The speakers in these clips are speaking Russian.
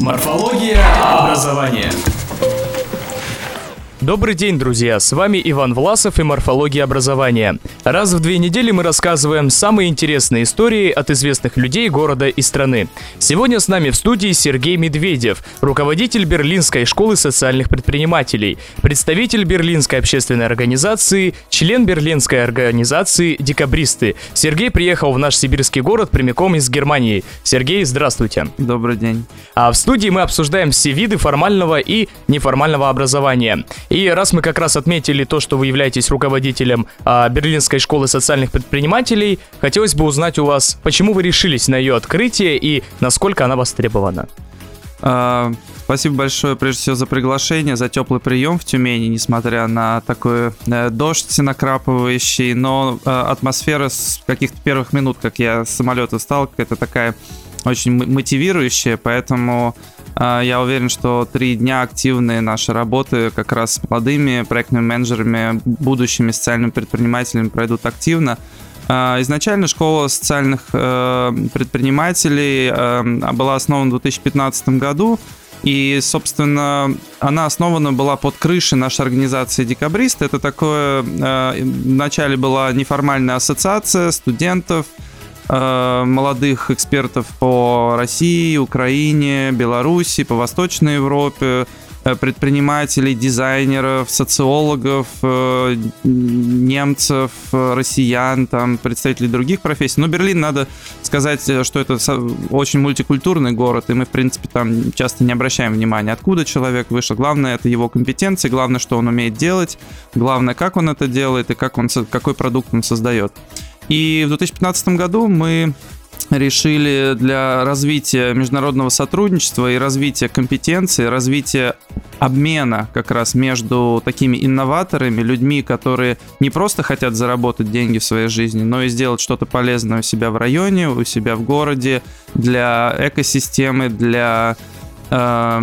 Морфология образования. Добрый день, друзья! С вами Иван Власов и Морфология образования. Раз в две недели мы рассказываем самые интересные истории от известных людей города и страны. Сегодня с нами в студии Сергей Медведев, руководитель Берлинской школы социальных предпринимателей, представитель Берлинской общественной организации, член Берлинской организации «Декабристы». Сергей приехал в наш сибирский город прямиком из Германии. Сергей, здравствуйте. Добрый день. А в студии мы обсуждаем все виды формального и неформального образования. И раз мы как раз отметили то, что вы являетесь руководителем а, Берлинской школы социальных предпринимателей, хотелось бы узнать у вас, почему вы решились на ее открытие и насколько она востребована. А, спасибо большое, прежде всего, за приглашение, за теплый прием в Тюмени, несмотря на такой э, дождь накрапывающий, но э, атмосфера с каких-то первых минут, как я с самолета встал, это такая очень мотивирующая, поэтому я уверен, что три дня активные нашей работы как раз с молодыми проектными менеджерами, будущими социальными предпринимателями пройдут активно. А, изначально школа социальных э, предпринимателей э, была основана в 2015 году. И, собственно, она основана была под крышей нашей организации «Декабрист». Это такое... Э, вначале была неформальная ассоциация студентов, молодых экспертов по России, Украине, Беларуси, по Восточной Европе, э, предпринимателей, дизайнеров, социологов, э, немцев, россиян, там, представителей других профессий. Но Берлин, надо сказать, что это очень мультикультурный город, и мы, в принципе, там часто не обращаем внимания, откуда человек вышел. Главное, это его компетенции, главное, что он умеет делать, главное, как он это делает и как он, какой продукт он создает. И в 2015 году мы решили для развития международного сотрудничества и развития компетенций, развития обмена как раз между такими инноваторами, людьми, которые не просто хотят заработать деньги в своей жизни, но и сделать что-то полезное у себя в районе, у себя в городе, для экосистемы, для э,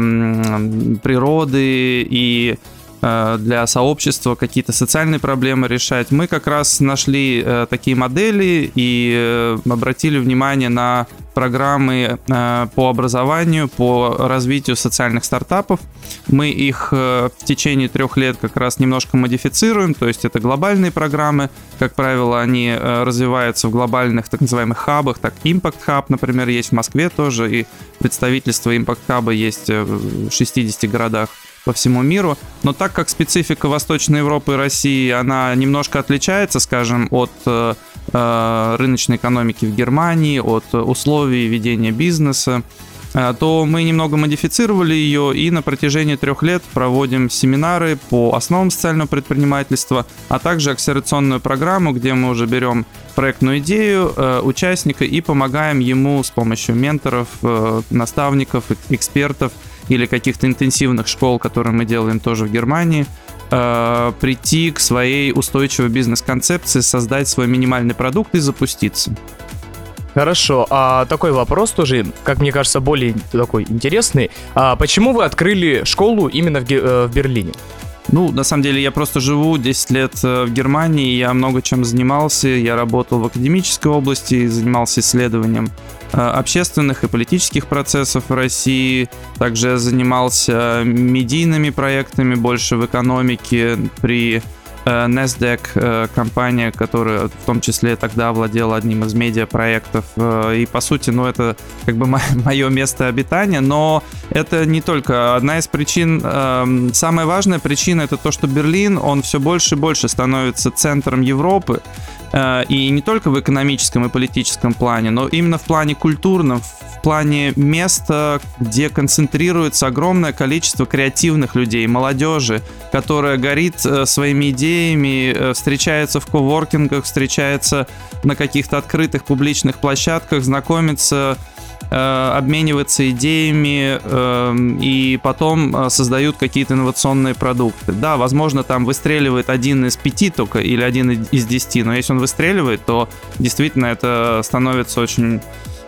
природы. И для сообщества какие-то социальные проблемы решать. Мы как раз нашли э, такие модели и э, обратили внимание на программы по образованию, по развитию социальных стартапов. Мы их в течение трех лет как раз немножко модифицируем, то есть это глобальные программы, как правило, они развиваются в глобальных так называемых хабах, так Impact Hub, например, есть в Москве тоже, и представительство Impact Hub есть в 60 городах по всему миру. Но так как специфика Восточной Европы и России, она немножко отличается, скажем, от э, э рыночной экономики в Германии, от условий ведения бизнеса, э, то мы немного модифицировали ее и на протяжении трех лет проводим семинары по основам социального предпринимательства, а также акселерационную программу, где мы уже берем проектную идею участника и помогаем ему с помощью менторов, наставников, экспертов или каких-то интенсивных школ, которые мы делаем тоже в Германии, э, прийти к своей устойчивой бизнес-концепции, создать свой минимальный продукт и запуститься. Хорошо, а такой вопрос тоже, как мне кажется, более такой интересный. А почему вы открыли школу именно в, э, в Берлине? Ну, на самом деле, я просто живу 10 лет э, в Германии, я много чем занимался, я работал в академической области, занимался исследованием общественных и политических процессов в России, также занимался медийными проектами больше в экономике при Э, NASDAQ э, компания, которая в том числе тогда владела одним из медиапроектов. Э, и по сути, ну это как бы мое место обитания, но это не только одна из причин. Эм, самая важная причина это то, что Берлин, он все больше и больше становится центром Европы. И не только в экономическом и политическом плане, но именно в плане культурном, в плане места, где концентрируется огромное количество креативных людей, молодежи, которая горит своими идеями, идеями, э, встречается в коворкингах, встречается на каких-то открытых публичных площадках, знакомится э, обмениваться идеями э, и потом э, создают какие-то инновационные продукты. Да, возможно, там выстреливает один из пяти только или один из десяти, но если он выстреливает, то действительно это становится очень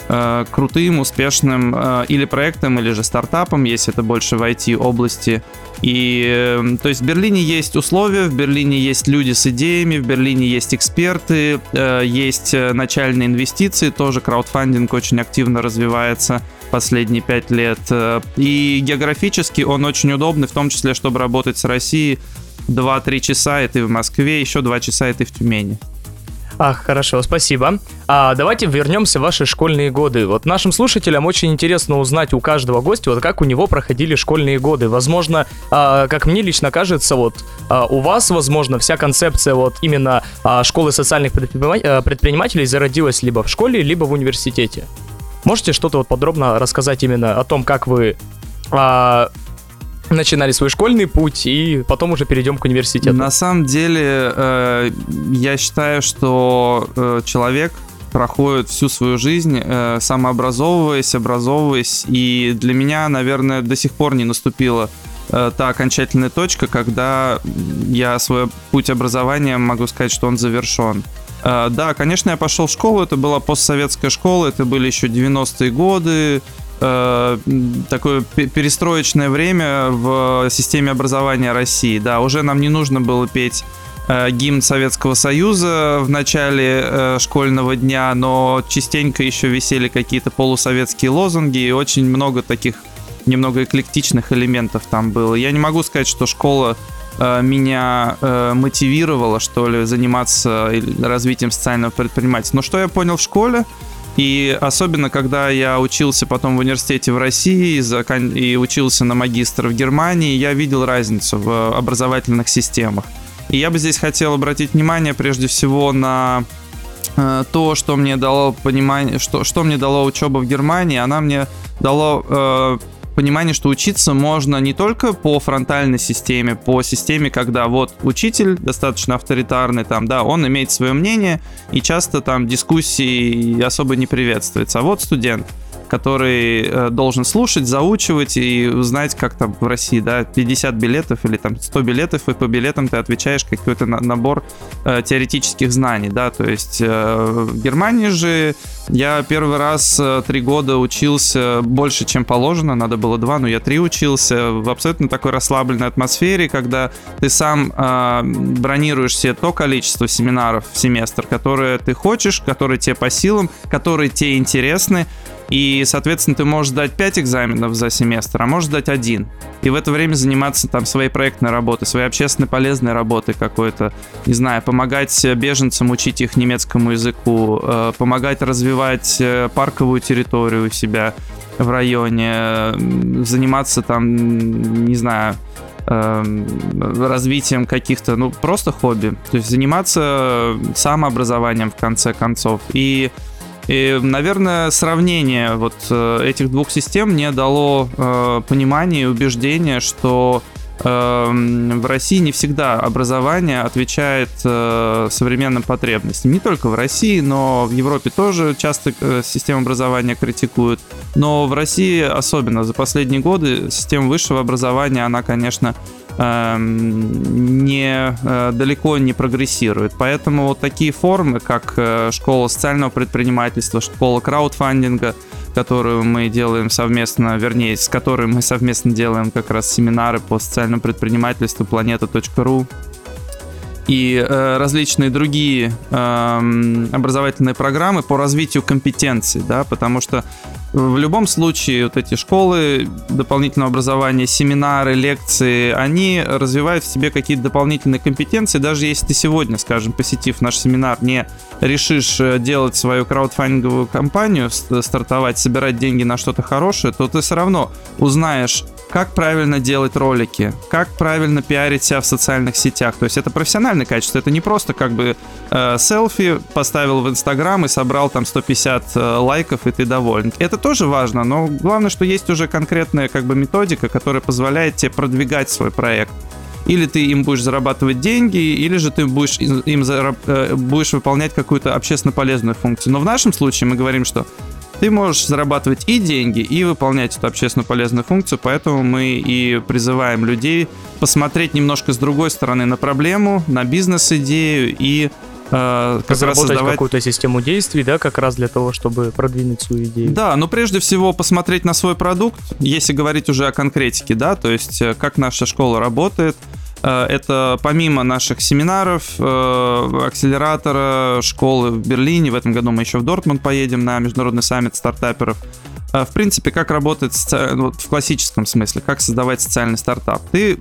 э, крутым, успешным э, или проектом, или же стартапом, если это больше в IT-области. И, э, то есть в Берлине есть условия, в Берлине есть люди с идеями, в Берлине есть эксперты, э, есть начальные инвестиции, тоже краудфандинг очень активно развивается последние пять лет. И географически он очень удобный, в том числе, чтобы работать с Россией. 2-3 часа, и ты в Москве, еще 2 часа, и ты в Тюмени. Ах, хорошо, спасибо. А давайте вернемся в ваши школьные годы. Вот нашим слушателям очень интересно узнать у каждого гостя, вот как у него проходили школьные годы. Возможно, а, как мне лично кажется, вот а, у вас, возможно, вся концепция вот именно а, школы социальных предпринима- предпринимателей зародилась либо в школе, либо в университете. Можете что-то вот подробно рассказать именно о том, как вы а, начинали свой школьный путь, и потом уже перейдем к университету. На самом деле, э, я считаю, что э, человек проходит всю свою жизнь, э, самообразовываясь, образовываясь, и для меня, наверное, до сих пор не наступила э, та окончательная точка, когда я свой путь образования могу сказать, что он завершен. Э, да, конечно, я пошел в школу, это была постсоветская школа, это были еще 90-е годы, э, такое перестроечное время в системе образования России. Да, уже нам не нужно было петь э, гимн Советского Союза в начале э, школьного дня, но частенько еще висели какие-то полусоветские лозунги и очень много таких немного эклектичных элементов там было. Я не могу сказать, что школа э, меня э, мотивировала, что ли, заниматься развитием социального предпринимательства. Но что я понял в школе, и особенно, когда я учился потом в университете в России и учился на магистра в Германии, я видел разницу в образовательных системах. И я бы здесь хотел обратить внимание прежде всего на э, то, что мне дало понимание, что, что мне дало учеба в Германии, она мне дало э, понимание, что учиться можно не только по фронтальной системе, по системе, когда вот учитель достаточно авторитарный, там, да, он имеет свое мнение, и часто там дискуссии особо не приветствуется. А вот студент, который э, должен слушать, заучивать и узнать, как там в России, да, 50 билетов или там 100 билетов, и по билетам ты отвечаешь какой-то на- набор э, теоретических знаний, да, то есть э, в Германии же я первый раз э, три года учился больше, чем положено, надо было два, но я три учился в абсолютно такой расслабленной атмосфере, когда ты сам э, бронируешь себе то количество семинаров в семестр, которые ты хочешь, которые тебе по силам, которые тебе интересны, и, соответственно, ты можешь сдать 5 экзаменов за семестр, а можешь сдать один. И в это время заниматься там своей проектной работой, своей общественно полезной работой какой-то. Не знаю, помогать беженцам учить их немецкому языку, э, помогать развивать э, парковую территорию у себя в районе, заниматься там, не знаю, эм, развитием каких-то, ну, просто хобби. То есть заниматься самообразованием в конце концов. И и, наверное, сравнение вот э, этих двух систем мне дало э, понимание и убеждение, что в России не всегда образование отвечает э, современным потребностям. Не только в России, но в Европе тоже часто э, систему образования критикуют. Но в России особенно за последние годы система высшего образования, она, конечно, Эм, не э, далеко не прогрессирует. Поэтому вот такие формы, как э, школа социального предпринимательства, школа краудфандинга, которую мы делаем совместно, вернее, с которой мы совместно делаем как раз семинары по социальному предпринимательству planeta.ru и э, различные другие э, образовательные программы по развитию компетенций, да, потому что в любом случае вот эти школы дополнительного образования, семинары, лекции, они развивают в себе какие-то дополнительные компетенции. Даже если ты сегодня, скажем, посетив наш семинар, не решишь э, делать свою краудфандинговую кампанию, стартовать, собирать деньги на что-то хорошее, то ты все равно узнаешь, как правильно делать ролики, как правильно пиарить себя в социальных сетях. То есть это профессиональное качество, это не просто как бы э, селфи поставил в Инстаграм и собрал там 150 э, лайков и ты доволен. Это тоже важно, но главное, что есть уже конкретная как бы методика, которая позволяет тебе продвигать свой проект. Или ты им будешь зарабатывать деньги, или же ты будешь им зараб- э, будешь выполнять какую-то общественно полезную функцию. Но в нашем случае мы говорим, что ты можешь зарабатывать и деньги, и выполнять эту общественно полезную функцию, поэтому мы и призываем людей посмотреть немножко с другой стороны на проблему, на бизнес-идею и э, как раз Разработать создавать какую-то систему действий, да, как раз для того, чтобы продвинуть свою идею. Да, но прежде всего посмотреть на свой продукт, если говорить уже о конкретике, да, то есть э, как наша школа работает. Э, Это помимо наших семинаров, э, акселератора, школы в Берлине, в этом году мы еще в Дортмунд поедем на международный саммит стартаперов. Э, В принципе, как работает соци- вот в классическом смысле, как создавать социальный стартап. Ты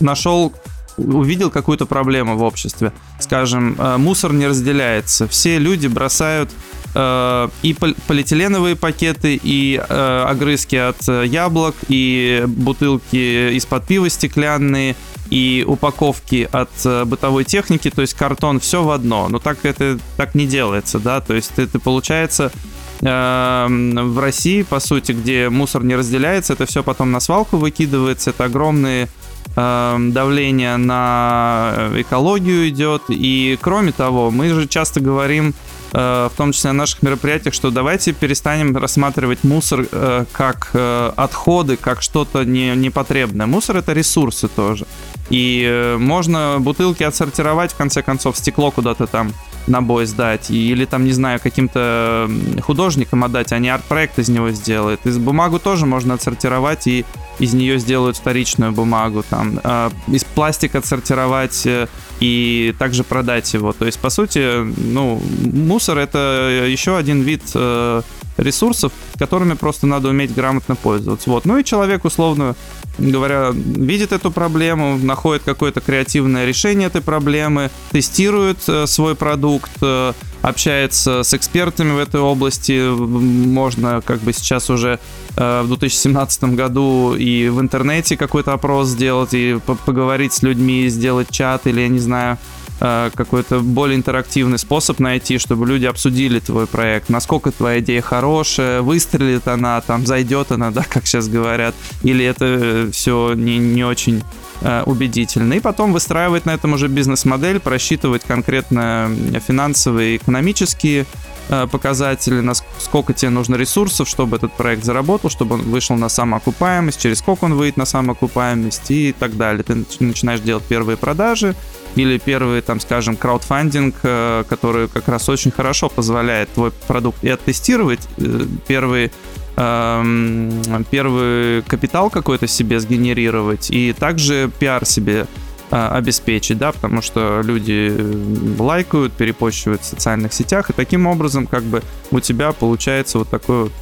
нашел увидел какую-то проблему в обществе. Скажем, мусор не разделяется. Все люди бросают э, и пол- полиэтиленовые пакеты, и э, огрызки от яблок, и бутылки из-под пива стеклянные, и упаковки от э, бытовой техники, то есть картон, все в одно. Но так это так не делается, да, то есть это получается э, в России, по сути, где мусор не разделяется, это все потом на свалку выкидывается, это огромные э, давление на экологию идет. И кроме того, мы же часто говорим, э, в том числе на наших мероприятиях, что давайте перестанем рассматривать мусор э, как э, отходы, как что-то не, непотребное. Мусор это ресурсы тоже. И э, можно бутылки отсортировать, в конце концов, стекло куда-то там на бой сдать, или там, не знаю, каким-то художникам отдать, они арт-проект из него сделают. Из бумагу тоже можно отсортировать, и из нее сделают вторичную бумагу, там, а, из пластика отсортировать э, и также продать его. То есть, по сути, ну, мусор это еще один вид э, ресурсов, которыми просто надо уметь грамотно пользоваться. Вот. Ну и человек, условно говоря, видит эту проблему, находит какое-то креативное решение этой проблемы, тестирует э, свой продукт, э, общается с экспертами в этой области. Можно как бы сейчас уже э, в 2017 году и в интернете какой-то опрос сделать, и по- поговорить с людьми, сделать чат или, я не знаю, какой-то более интерактивный способ найти, чтобы люди обсудили твой проект, насколько твоя идея хорошая, выстрелит она, там зайдет она, да, как сейчас говорят, или это все не, не очень э, убедительно. И потом выстраивать на этом уже бизнес-модель, просчитывать конкретно финансовые и экономические э, показатели, насколько тебе нужно ресурсов, чтобы этот проект заработал, чтобы он вышел на самоокупаемость, через сколько он выйдет на самоокупаемость и так далее. Ты нач- начинаешь делать первые продажи или первый, там, скажем, краудфандинг, э, который как раз очень хорошо позволяет твой продукт и оттестировать, э, первый эм, первый капитал какой-то себе сгенерировать и также пиар себе э, обеспечить, да, потому что люди э, лайкают, перепощивают в социальных сетях, и таким образом как бы у тебя получается вот такой вот,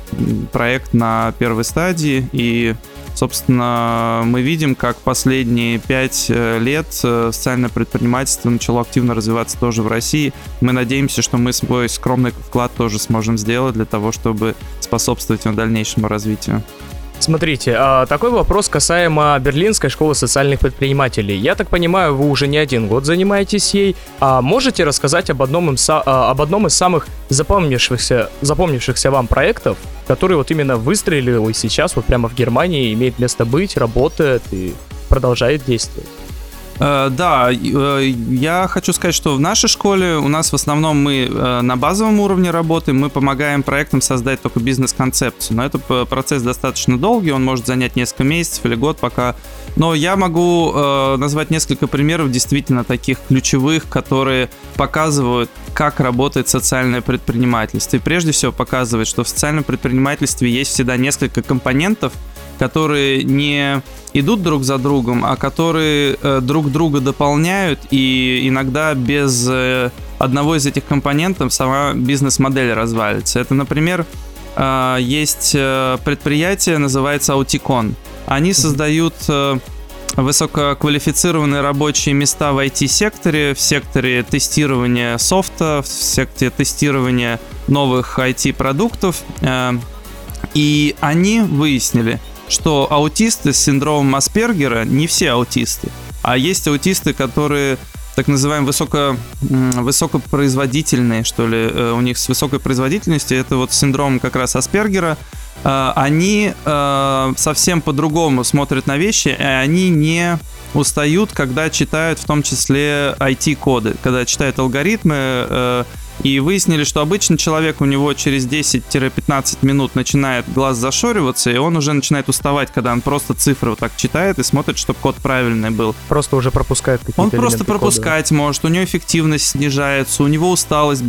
проект на первой стадии, и Собственно, мы видим, как последние пять э, лет э, социальное предпринимательство начало активно развиваться тоже в России. Мы надеемся, что мы свой скромный вклад тоже сможем сделать для того, чтобы способствовать его дальнейшему развитию. Смотрите, а, такой вопрос касаемо Берлинской школы социальных предпринимателей. Я так понимаю, вы уже не один год занимаетесь ей. А можете рассказать об одном, са- а, об одном из самых запомнившихся, запомнившихся вам проектов, который вот именно выстрелил и сейчас вот прямо в Германии имеет место быть, работает и продолжает действовать? Э, Да, э, я хочу сказать, что в нашей школе у нас в основном мы э, на базовом уровне работаем, мы помогаем проектам создать только бизнес-концепцию. Но это п- процесс достаточно долгий, он может занять несколько месяцев или год пока. Но я могу назвать несколько примеров действительно таких ключевых, которые показывают, как работает социальное предпринимательство. И прежде всего показывает, что в социальном предпринимательстве есть всегда несколько компонентов, которые не идут друг за другом, а которые э, друг друга дополняют, и иногда без э, одного из этих компонентов сама бизнес-модель развалится. Это, например, э, есть предприятие, называется Аутикон. Они создают высококвалифицированные рабочие места в IT-секторе, в секторе тестирования софта, в секторе тестирования новых IT-продуктов. И они выяснили, что аутисты с синдромом Аспергера не все аутисты, а есть аутисты, которые так называемые высоко, высокопроизводительные, что ли, э, у них с высокой производительностью, это вот синдром как раз Аспергера, Э, они э, совсем по-другому смотрят на вещи, и они не устают, когда читают в том числе IT-коды, когда читают алгоритмы, И выяснили, что обычно человек у него через 10-15 минут начинает глаз зашориваться, и он уже начинает уставать, когда он просто цифры вот так читает и смотрит, чтобы код правильный был. Просто уже пропускает какие-то Он просто элементы кода. пропускать может, у него эффективность снижается, у него усталость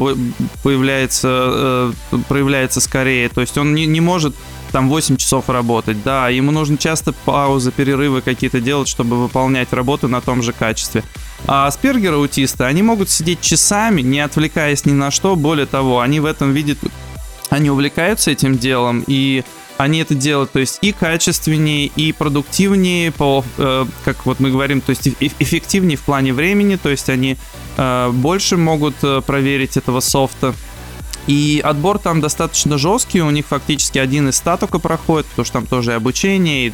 появляется, э, проявляется скорее. То есть он не, не может там 8 часов работать, да, ему нужно часто паузы, перерывы какие-то делать, чтобы выполнять работу на том же качестве. А аспергеры аутисты, они могут сидеть часами, не отвлекаясь ни на что, более того, они в этом видят, они увлекаются этим делом, и они это делают, то есть и качественнее, и продуктивнее, по, э, как вот мы говорим, то есть эф- эффективнее в плане времени, то есть они э, больше могут э, проверить этого софта. И отбор там достаточно жесткий, у них фактически один из ста только проходит, потому что там тоже и обучение, и,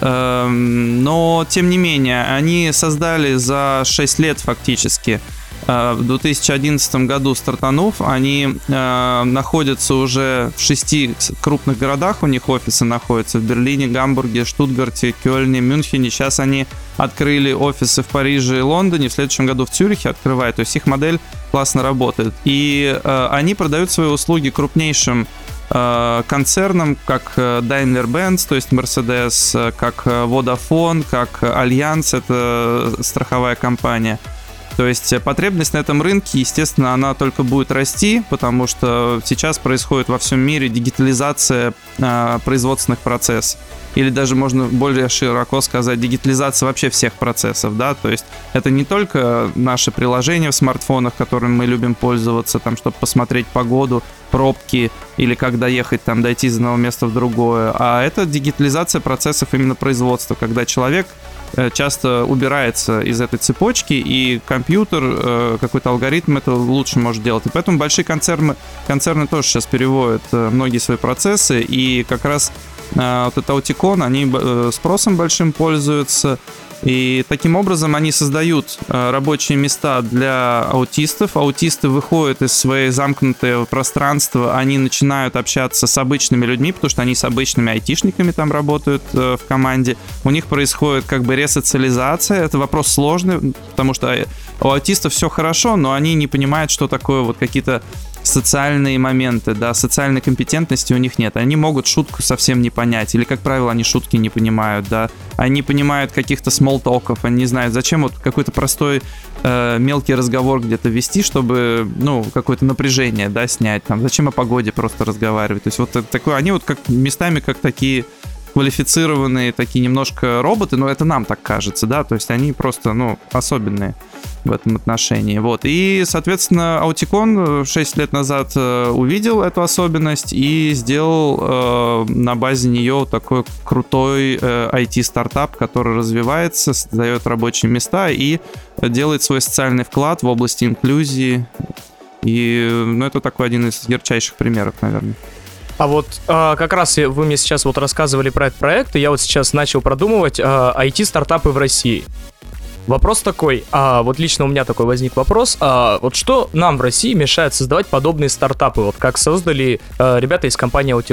эм, но тем не менее, они создали за 6 лет фактически в 2011 году стартанув, они э, находятся уже в шести крупных городах, у них офисы находятся в Берлине, Гамбурге, Штутгарте, Кёльне, Мюнхене. Сейчас они открыли офисы в Париже и Лондоне, в следующем году в Цюрихе открывают, то есть их модель классно работает. И э, они продают свои услуги крупнейшим э, концернам, как э, Daimler-Benz, то есть Mercedes, э, как э, Vodafone, как Allianz, это э, страховая компания. То есть э, потребность на этом рынке, естественно, она только будет расти, потому что сейчас происходит во всем мире дигитализация э, производственных процессов. Или даже можно более широко сказать, дигитализация вообще всех процессов, да, то есть это не только наши приложения в смартфонах, которыми мы любим пользоваться, там, чтобы посмотреть погоду, пробки или как доехать, там, дойти из одного места в другое, а это дигитализация процессов именно производства, когда человек часто убирается из этой цепочки, и компьютер, э, какой-то алгоритм это лучше может делать. И поэтому большие концерны, концерны тоже сейчас переводят э, многие свои процессы, и как раз э, вот это Аутикон, они э, спросом большим пользуются, и таким образом они создают э, рабочие места для аутистов. Аутисты выходят из своей замкнутого пространства, они начинают общаться с обычными людьми, потому что они с обычными айтишниками там работают э, в команде. У них происходит как бы ресоциализация. Это вопрос сложный, потому что э, у аутистов все хорошо, но они не понимают, что такое вот какие-то социальные моменты, да, социальной компетентности у них нет. Они могут шутку совсем не понять, или, как правило, они шутки не понимают, да. Они понимают каких-то смолтоков, они не знают, зачем вот какой-то простой э, мелкий разговор где-то вести, чтобы, ну, какое-то напряжение, да, снять, там, зачем о погоде просто разговаривать. То есть вот такое, они вот как местами как такие квалифицированные, такие немножко роботы, но это нам так кажется, да, то есть они просто, ну, особенные в этом отношении. Вот. И, соответственно, Аутикон 6 лет назад э, увидел эту особенность и сделал э, на базе нее такой крутой э, IT-стартап, который развивается, создает рабочие места и делает свой социальный вклад в области инклюзии. И ну, это такой один из ярчайших примеров, наверное. А вот а, как раз вы мне сейчас вот рассказывали про этот проект, и я вот сейчас начал продумывать а, IT-стартапы в России. Вопрос такой, а, вот лично у меня такой возник вопрос, а, вот что нам в России мешает создавать подобные стартапы, вот как создали а, ребята из компании? Вот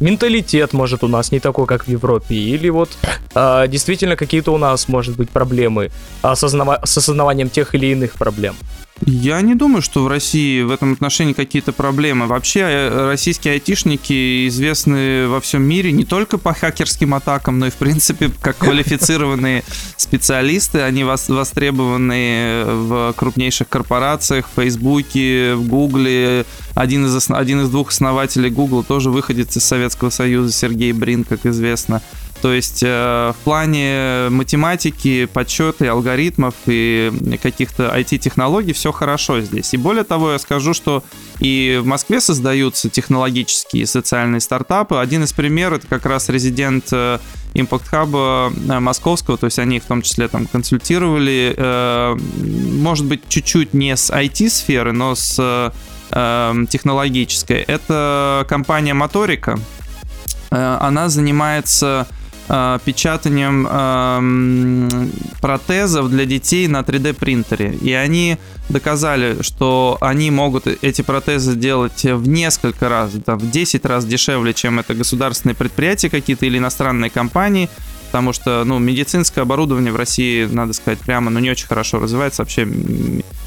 менталитет, может, у нас не такой, как в Европе, или вот а, действительно какие-то у нас, может быть, проблемы осознава- с осознаванием тех или иных проблем? Я не думаю, что в России в этом отношении какие-то проблемы. Вообще, э, российские айтишники известны во всем мире не только по хакерским атакам, но и, в принципе, как квалифицированные специалисты. Они вос- востребованы в крупнейших корпорациях, в Фейсбуке, в Гугле. Один из, один из двух основателей Google тоже выходит из Советского Союза, Сергей Брин, как известно. То есть э, в плане математики, подсчета алгоритмов и каких-то IT-технологий все хорошо здесь. И более того, я скажу, что и в Москве создаются технологические и социальные стартапы. Один из примеров это как раз резидент э, Impact Hub э, московского, то есть они их в том числе там консультировали, э, может быть, чуть-чуть не с IT-сферы, но с э, технологической. Это компания Моторика. Э, Она занимается э, печатанием эм, протезов для детей на 3D принтере. И они доказали, что они могут эти протезы делать в несколько раз, там, в 10 раз дешевле, чем это государственные предприятия какие-то или иностранные компании. Потому что, ну, медицинское оборудование в России, надо сказать прямо, ну, не очень хорошо развивается вообще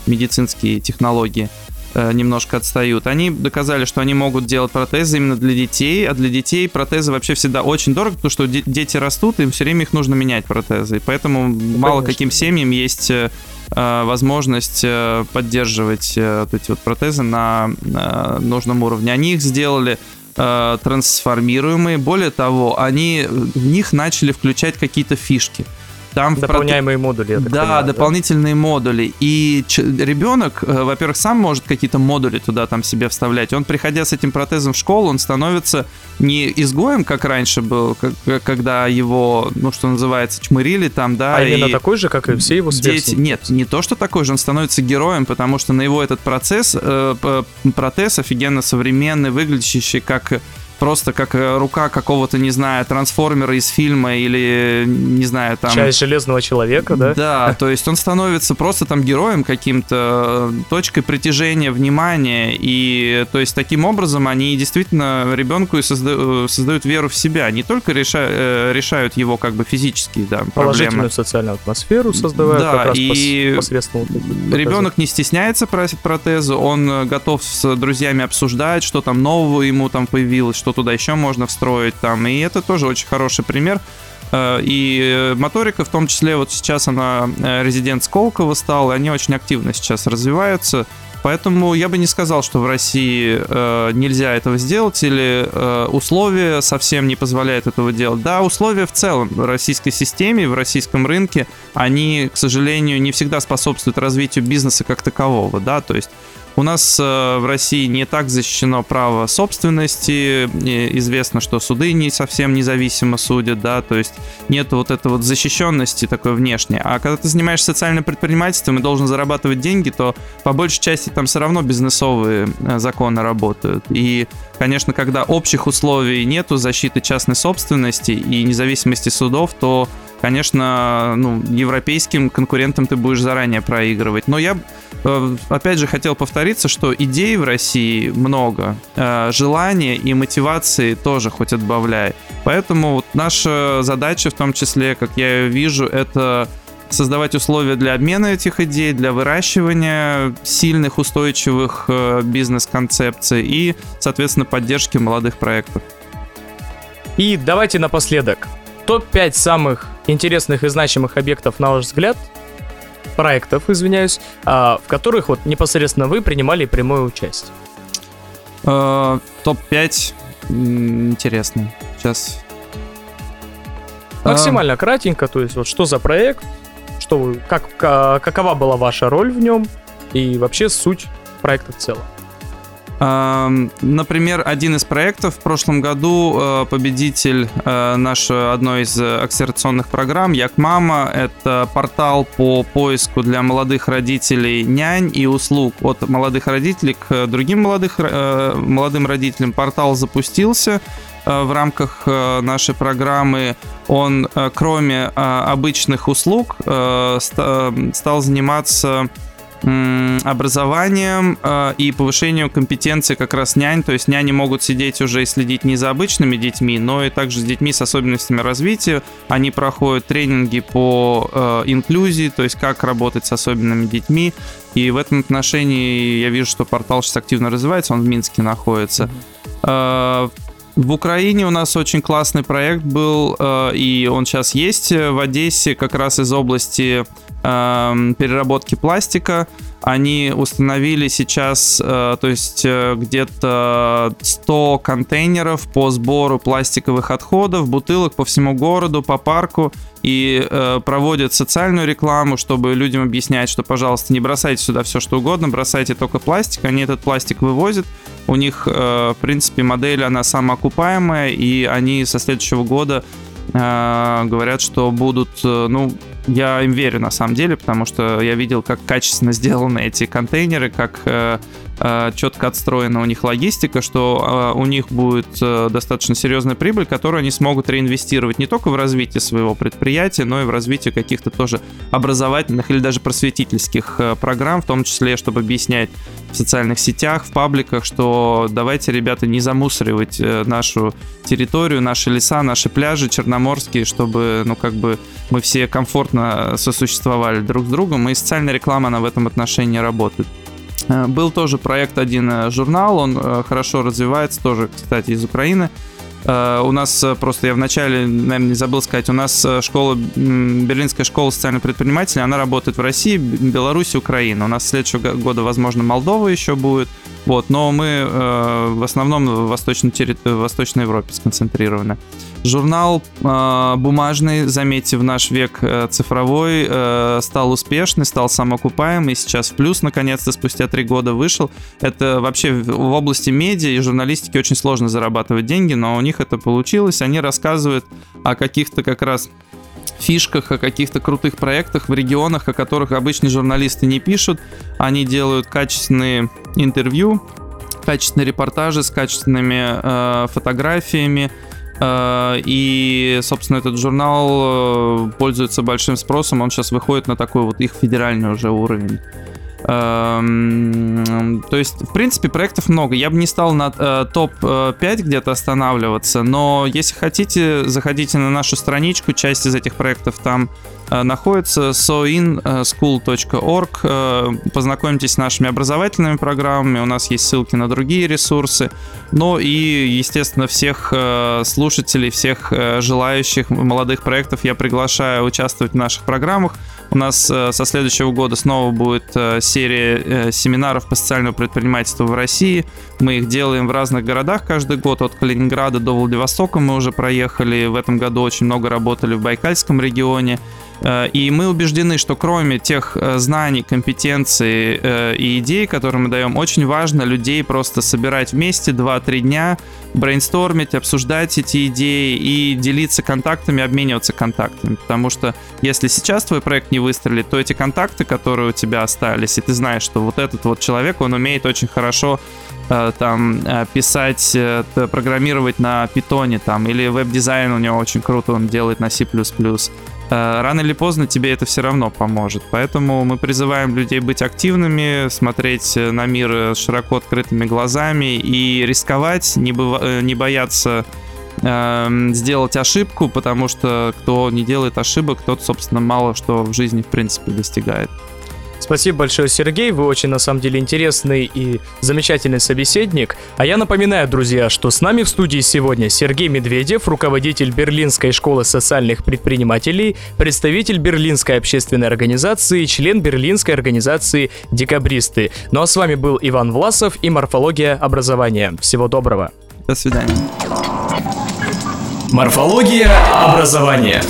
медицинские технологии. Э, немножко отстают. Они доказали, что они могут делать протезы именно для детей, а для детей протезы вообще всегда очень дорого, потому что де- дети растут, им все время их нужно менять протезы. И поэтому ну, мало конечно. каким семьям есть э, э, возможность э, поддерживать э, вот эти вот протезы на э, нужном уровне. Они их сделали э, трансформируемые. Более того, они в них начали включать какие-то фишки. Там Дополняемые проте... модули. Да, понимаю, дополнительные да? модули. И ч... ребенок, э, во-первых, сам может какие-то модули туда там себе вставлять. Он, приходя с этим протезом в школу, он становится не изгоем, как раньше был, как, когда его, ну, что называется, чмырили там, да. А и именно такой же, как и все его? Дети... Нет, не то, что такой же, он становится героем, потому что на его этот процесс, э, протез офигенно современный, выглядящий как просто как э, рука какого-то, не знаю, трансформера из фильма или, не знаю, там... Часть Железного Человека, да? Да, то есть он становится просто там героем каким-то, э, точкой притяжения внимания, и то есть таким образом они действительно ребенку и созда- э, создают веру в себя, не только реша- решают его как бы физические, да, Положительную социальную атмосферу создавают да, как раз и посредством ребенок не стесняется просить протезы, он готов с друзьями обсуждать, что там нового ему там появилось, что что туда еще можно встроить там. И это тоже очень хороший пример. Э, и моторика, в том числе, вот сейчас она э, резидент Сколково стала, и они очень активно сейчас развиваются. Поэтому я бы не сказал, что в России э, нельзя этого сделать или э, условия совсем не позволяют этого делать. Да, условия в целом в российской системе, в российском рынке, они, к сожалению, не всегда способствуют развитию бизнеса как такового, да, то есть у нас э, в России не так защищено право собственности. Известно, что суды не совсем независимо судят, да, то есть нет вот этой вот защищенности такой внешней. А когда ты занимаешься социальным предпринимательством и должен зарабатывать деньги, то по большей части там все равно бизнесовые э, законы работают. И, конечно, когда общих условий нету защиты частной собственности и независимости судов, то конечно, ну, европейским конкурентам ты будешь заранее проигрывать. Но я, э, опять же, хотел повториться, что идей в России много, э, желания и мотивации тоже хоть отбавляй. Поэтому наша задача, в том числе, как я ее вижу, это создавать условия для обмена этих идей, для выращивания сильных, устойчивых э, бизнес-концепций и, соответственно, поддержки молодых проектов. И давайте напоследок. Топ-5 самых интересных и значимых объектов, на ваш взгляд, проектов, извиняюсь, а, в которых вот непосредственно вы принимали прямое участие? Э, топ-5 интересно. Сейчас. Максимально кратенько, то есть вот что за проект, что как, какова была ваша роль в нем и вообще суть проекта в целом. Например, один из проектов в прошлом году э, победитель э, нашей одной из акселерационных программ Як Мама. Это портал по поиску для молодых родителей нянь и услуг от молодых родителей к другим молодых, э, молодым родителям. Портал запустился в рамках нашей программы он, кроме обычных услуг, стал заниматься образованием э, и повышением компетенции как раз нянь. То есть няни могут сидеть уже и следить не за обычными детьми, но и также с детьми с особенностями развития. Они проходят тренинги по э, инклюзии, то есть как работать с особенными детьми. И в этом отношении я вижу, что портал сейчас активно развивается, он в Минске находится. Э, в Украине у нас очень классный проект был, э, и он сейчас есть в Одессе, как раз из области э, переработки пластика. Они установили сейчас, э, то есть э, где-то 100 контейнеров по сбору пластиковых отходов, бутылок по всему городу, по парку и э, проводят социальную рекламу, чтобы людям объяснять, что, пожалуйста, не бросайте сюда все, что угодно, бросайте только пластик. Они этот пластик вывозят. У них, э, в принципе, модель, она самоокупаемая, и они со следующего года э, говорят, что будут, э, ну, я им верю на самом деле, потому что я видел, как качественно сделаны эти контейнеры, как э, четко отстроена у них логистика, что э, у них будет э, достаточно серьезная прибыль, которую они смогут реинвестировать не только в развитие своего предприятия, но и в развитие каких-то тоже образовательных или даже просветительских э, программ, в том числе, чтобы объяснять в социальных сетях, в пабликах, что давайте, ребята, не замусоривать э, нашу территорию, наши леса, наши пляжи черноморские, чтобы, ну, как бы мы все комфортно сосуществовали друг с другом, и социальная реклама, она в этом отношении работает. Э, был тоже проект один э, журнал, он э, хорошо развивается, тоже, кстати, из Украины. У нас просто, я вначале, наверное, не забыл сказать, у нас школа, Берлинская школа социальных предпринимателей, она работает в России, Беларуси, Украина. У нас следующего года, возможно, Молдова еще будет. Вот, но мы в основном в Восточной, в Восточной Европе сконцентрированы. Журнал э, бумажный, заметьте, в наш век э, цифровой э, стал успешный, стал самоокупаемый, сейчас в плюс, наконец-то, спустя три года вышел. Это вообще в, в области медиа и журналистики очень сложно зарабатывать деньги, но у них это получилось. Они рассказывают о каких-то как раз фишках, о каких-то крутых проектах в регионах, о которых обычные журналисты не пишут. Они делают качественные интервью, качественные репортажи с качественными э, фотографиями. Э, и, собственно, этот журнал э, пользуется большим спросом. Он сейчас выходит на такой вот их федеральный уже уровень. Эм, то есть, в принципе, проектов много. Я бы не стал на э, топ-5 э, где-то останавливаться, но если хотите, заходите на нашу страничку, часть из этих проектов там э, находится, soinschool.org. Познакомьтесь с нашими образовательными программами, у нас есть ссылки на другие ресурсы. Ну и, естественно, всех слушателей, всех желающих молодых проектов я приглашаю участвовать в наших программах. У нас э, со следующего года снова будет э, серия э, семинаров по социальному предпринимательству в России. Мы их делаем в разных городах каждый год, от Калининграда до Владивостока мы уже проехали. В этом году очень много работали в Байкальском регионе. Э, и мы убеждены, что кроме тех э, знаний, компетенций э, и идей, которые мы даем, очень важно людей просто собирать вместе 2-3 дня, брейнстормить, обсуждать эти идеи и делиться контактами, обмениваться контактами. Потому что если сейчас твой проект не выстрелит, то эти контакты, которые у тебя остались, и ты знаешь, что вот этот вот человек, он умеет очень хорошо там писать, программировать на питоне там, или веб-дизайн у него очень круто, он делает на C++. Э, рано или поздно тебе это все равно поможет. Поэтому мы призываем людей быть активными, смотреть э, на мир э, широко открытыми глазами и рисковать, не, быва- не бояться э, сделать ошибку, потому что кто не делает ошибок, тот, собственно, мало что в жизни, в принципе, достигает. Спасибо большое, Сергей. Вы очень, на самом деле, интересный и замечательный собеседник. А я напоминаю, друзья, что с нами в студии сегодня Сергей Медведев, руководитель Берлинской школы социальных предпринимателей, представитель Берлинской общественной организации, член Берлинской организации «Декабристы». Ну а с вами был Иван Власов и «Морфология образования». Всего доброго. До свидания. Морфология образования.